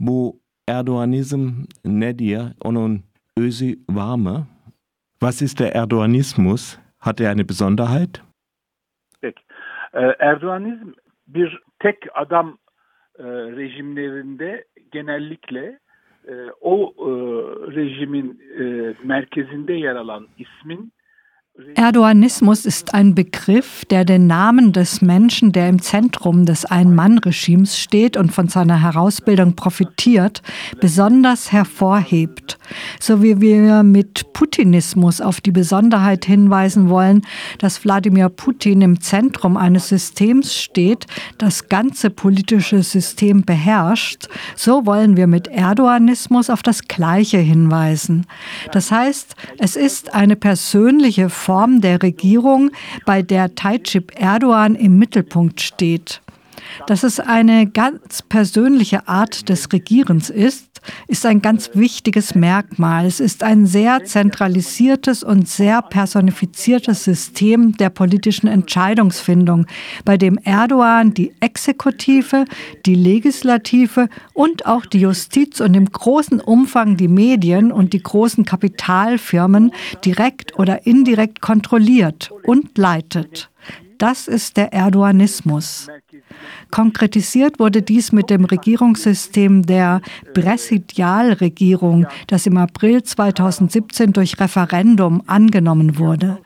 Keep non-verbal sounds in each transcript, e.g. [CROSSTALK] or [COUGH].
Bu Erdoganism nedir onun özü var mı? Was ist der Erdoganismus? Hat er eine Besonderheit? Peki. Ee, Erdoğanizm bir tek adam e, rejimlerinde genellikle e, o e, rejimin merkezinde yer alan ismin Erdoganismus ist ein Begriff, der den Namen des Menschen, der im Zentrum des Ein-Mann-Regimes steht und von seiner Herausbildung profitiert, besonders hervorhebt. So wie wir mit Putinismus auf die Besonderheit hinweisen wollen, dass Wladimir Putin im Zentrum eines Systems steht, das ganze politische System beherrscht, so wollen wir mit Erdoganismus auf das Gleiche hinweisen. Das heißt, es ist eine persönliche Form der Regierung, bei der Tayyip Erdogan im Mittelpunkt steht. Dass es eine ganz persönliche Art des Regierens ist, ist ein ganz wichtiges Merkmal. Es ist ein sehr zentralisiertes und sehr personifiziertes System der politischen Entscheidungsfindung, bei dem Erdogan die Exekutive, die Legislative und auch die Justiz und im großen Umfang die Medien und die großen Kapitalfirmen direkt oder indirekt kontrolliert und leitet. Das ist der Erdoganismus. Konkretisiert wurde dies mit dem Regierungssystem der Präsidialregierung, das im April 2017 durch Referendum angenommen wurde.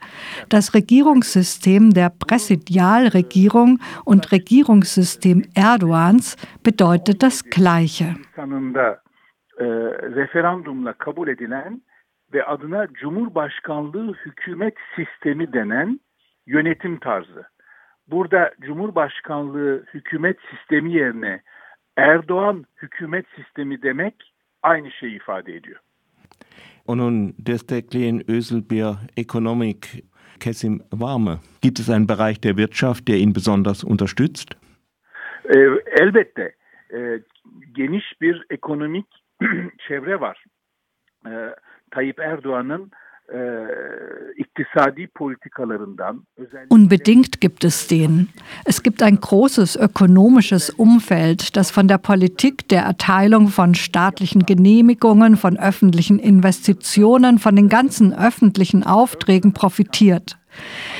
Das Regierungssystem der Präsidialregierung und Regierungssystem Erdogans bedeutet das Gleiche. referandumla kabul edilen ve adına Cumhurbaşkanlığı hükümet sistemi denen yönetim tarzı. Burada Cumhurbaşkanlığı hükümet sistemi yerine Erdoğan hükümet sistemi demek aynı şeyi ifade ediyor. Onun destekleyen özel bir ekonomik kesim var mı? Gibt es einen Bereich der Wirtschaft, der ihn besonders unterstützt? Ee, elbette e, geniş bir ekonomik [CLEARS THROAT] çevre var. Ee, Tayyip Erdoğan'ın Unbedingt gibt es den. Es gibt ein großes ökonomisches Umfeld, das von der Politik der Erteilung von staatlichen Genehmigungen, von öffentlichen Investitionen, von den ganzen öffentlichen Aufträgen profitiert.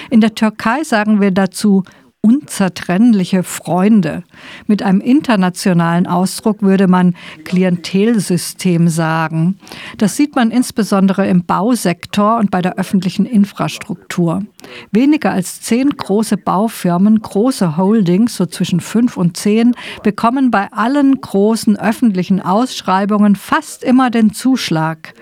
In der Türkei sagen wir dazu unzertrennliche Freunde. Mit einem internationalen Ausdruck würde man Klientelsystem sagen. Das sieht man insbesondere im Bausektor und bei der öffentlichen Infrastruktur. Weniger als zehn große Baufirmen, große Holdings, so zwischen fünf und zehn, bekommen bei allen großen öffentlichen Ausschreibungen fast immer den Zuschlag.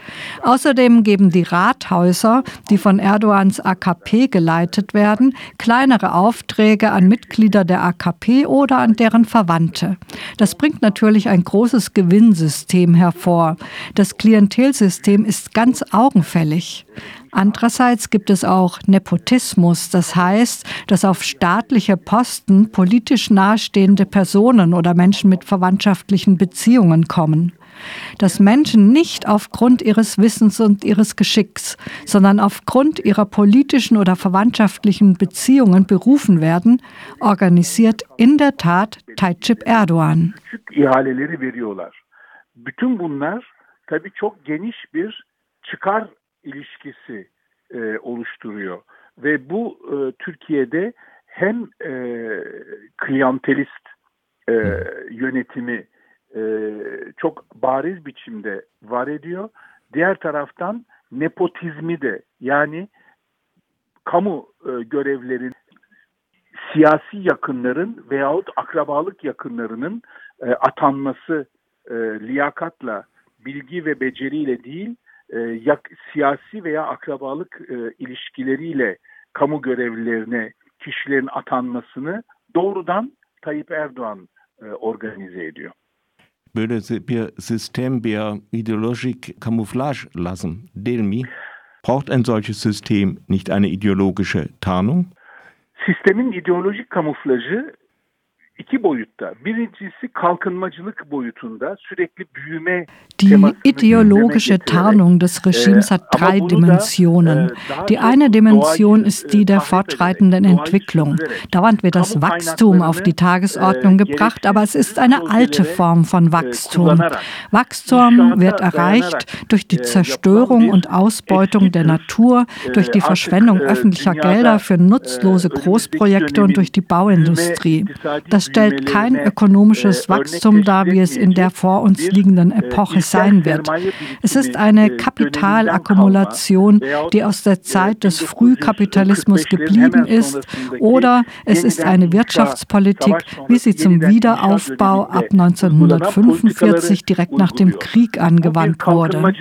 Außerdem geben die Rathäuser, die von Erdogans AKP geleitet werden, kleinere Aufträge an Mitglieder der AKP oder an deren Verwandte. Das bringt natürlich ein großes Gewinnsystem hervor. Das Klientelsystem ist ganz augenfällig. Andererseits gibt es auch Nepotismus, das heißt, dass auf staatliche Posten politisch nahestehende Personen oder Menschen mit verwandtschaftlichen Beziehungen kommen dass Menschen nicht aufgrund ihres Wissens und ihres Geschicks, sondern aufgrund ihrer politischen oder verwandtschaftlichen Beziehungen berufen werden, organisiert in der Tat Tayyip veriyorlar. Bütün bunlar tabii çok geniş bir çıkar ilişkisi e, oluşturuyor ve bu e, Türkiye'de hem e, kliyantelist e, yönetimi e, çok bariz biçimde var ediyor. Diğer taraftan nepotizmi de yani kamu e, görevlerin siyasi yakınların veyahut akrabalık yakınlarının e, atanması e, liyakatla, bilgi ve beceriyle değil, e, yak, siyasi veya akrabalık e, ilişkileriyle kamu görevlilerine kişilerin atanmasını doğrudan Tayyip Erdoğan e, organize ediyor. böyle bir System bir ideologik Camouflage lassen. Delmi, braucht ein solches System nicht eine ideologische Tarnung? Sistemin ideolojik kamuflajı iki boyutta. Birincisi kalkınmacılık boyutunda sürekli büyüme Die ideologische Tarnung des Regimes hat drei Dimensionen. Die eine Dimension ist die der fortschreitenden Entwicklung. Dauernd wird das Wachstum auf die Tagesordnung gebracht, aber es ist eine alte Form von Wachstum. Wachstum wird erreicht durch die Zerstörung und Ausbeutung der Natur, durch die Verschwendung öffentlicher Gelder für nutzlose Großprojekte und durch die Bauindustrie. Das stellt kein ökonomisches Wachstum dar, wie es in der vor uns liegenden Epoche sein wird. Es ist eine Kapitalakkumulation, die aus der Zeit des Frühkapitalismus geblieben ist, oder es ist eine Wirtschaftspolitik, wie sie zum Wiederaufbau ab 1945 direkt nach dem Krieg angewandt wurde.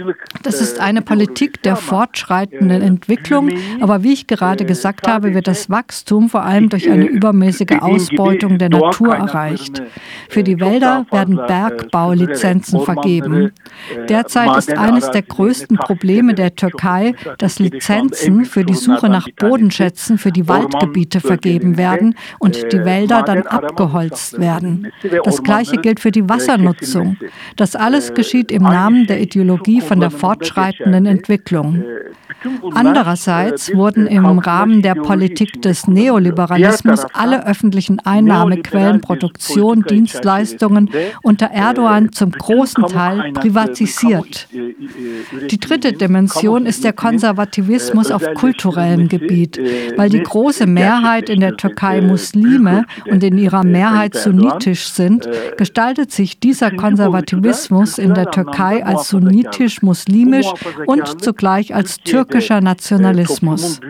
Das ist eine Politik der fortschreitenden Entwicklung, aber wie ich gerade gesagt habe, wird das Wachstum vor allem durch eine übermäßige Ausbeutung der Natur erreicht. Für die Wälder werden Bergbaulizenzen vergeben. Derzeit ist eines der größten Probleme der Türkei, dass Lizenzen für die Suche nach Bodenschätzen für die Waldgebiete vergeben werden und die Wälder dann abgeholzt werden. Das Gleiche gilt für die Wassernutzung. Das alles geschieht im Namen der Ideologie von der fortschreitenden Entwicklung. Andererseits wurden im Rahmen der Politik des Neoliberalismus alle öffentlichen Einnahmequellen, Produktion, Dienstleistungen unter Erdogan zum großen Teil privatisiert. Die dritte Dimension ist der Konservativismus auf kulturellem Gebiet, weil die große Mehrheit in der Türkei Muslime und in ihrer Mehrheit sunnitisch sind, gestaltet sich dieser Konservativismus in der Türkei als sunnitisch-muslimisch und zugleich als türkischer Nationalismus.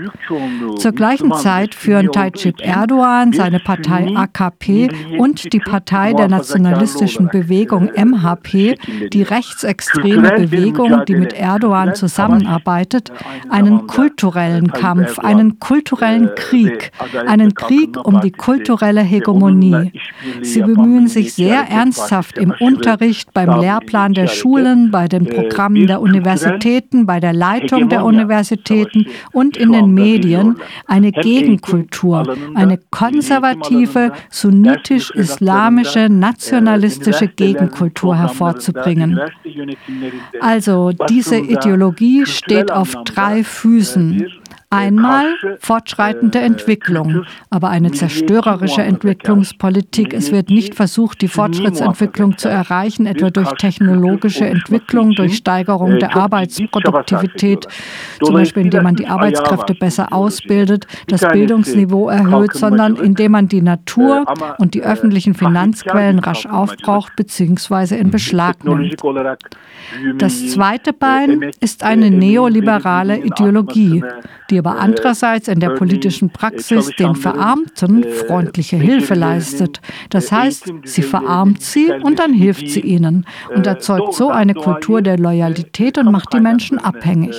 Zur gleichen Zeit führen Tayyip Erdogan, seine Partei AKP und die Partei der nationalistischen Bewegung MHP, die rechtsextreme Bewegung, die mit Erdogan zusammenarbeitet, einen kulturellen Kampf, einen kulturellen Krieg, einen Krieg um die kulturelle Hegemonie. Sie bemühen sich sehr ernsthaft im Unterricht, beim Lehrplan der Schulen, bei den Programmen der Universitäten, bei der Leitung der Universitäten und in den Medien eine Gegenkultur, eine konservative, sunnitisch-islamische, nationalistische Gegenkultur hervorzubringen. Also diese Ideologie steht auf drei Füßen. Einmal fortschreitende Entwicklung, aber eine zerstörerische Entwicklungspolitik. Es wird nicht versucht, die Fortschrittsentwicklung zu erreichen, etwa durch technologische Entwicklung, durch Steigerung der Arbeitsproduktivität, zum Beispiel indem man die Arbeitskräfte besser ausbildet, das Bildungsniveau erhöht, sondern indem man die Natur und die öffentlichen Finanzquellen rasch aufbraucht bzw. in Beschlag nimmt. Das zweite Bein ist eine neoliberale Ideologie, die aber andererseits in der politischen Praxis den Verarmten freundliche Hilfe leistet. Das heißt, sie verarmt sie und dann hilft sie ihnen und erzeugt so eine Kultur der Loyalität und macht die Menschen abhängig.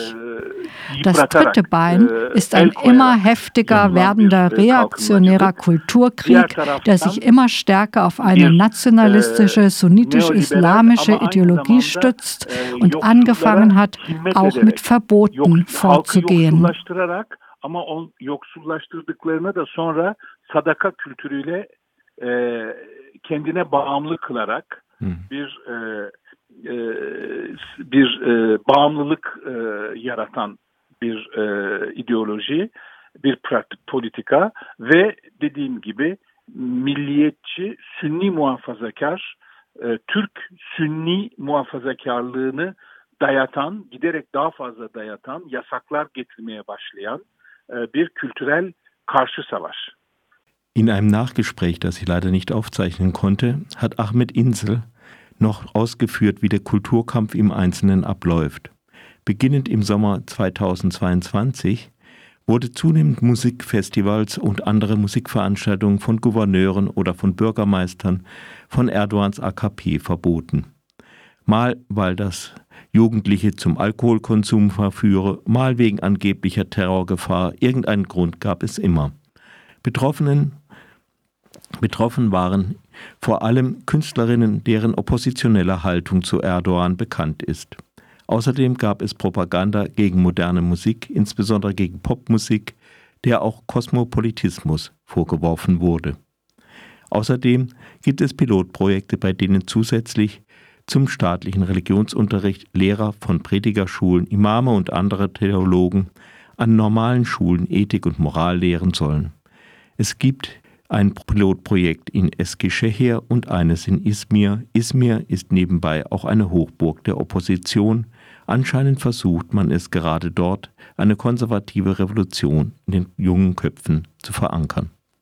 Das dritte Bein ist ein immer heftiger werdender reaktionärer Kulturkrieg, der sich immer stärker auf eine nationalistische, sunnitisch-islamische Ideologie stützt und angefangen hat, auch mit Verboten vorzugehen. Ama on yoksullaştırdıklarını da sonra sadaka kültürüyle e, kendine bağımlı kılarak hmm. bir e, e, bir e, bağımlılık e, yaratan bir ideoloji, bir pratik, politika ve dediğim gibi milliyetçi, sünni muhafazakar, Türk sünni muhafazakarlığını dayatan, giderek daha fazla dayatan, yasaklar getirmeye başlayan bir kültürel karşı savaş. In einem Nachgespräch, das ich leider nicht aufzeichnen konnte, hat Ahmed Insel noch ausgeführt, wie der Kulturkampf im Einzelnen abläuft. Beginnend im Sommer 2022 wurde zunehmend Musikfestivals und andere Musikveranstaltungen von Gouverneuren oder von Bürgermeistern von Erdogans AKP verboten. Mal weil das Jugendliche zum Alkoholkonsum verführe, mal wegen angeblicher Terrorgefahr, irgendeinen Grund gab es immer. Betroffenen, betroffen waren vor allem Künstlerinnen, deren oppositionelle Haltung zu Erdogan bekannt ist. Außerdem gab es Propaganda gegen moderne Musik, insbesondere gegen Popmusik, der auch Kosmopolitismus vorgeworfen wurde. Außerdem gibt es Pilotprojekte, bei denen zusätzlich zum staatlichen Religionsunterricht Lehrer von Predigerschulen, Imame und andere Theologen an normalen Schulen Ethik und Moral lehren sollen. Es gibt ein Pilotprojekt in Eskişehir und eines in Izmir. Izmir ist nebenbei auch eine Hochburg der Opposition. Anscheinend versucht man es gerade dort, eine konservative Revolution in den jungen Köpfen zu verankern.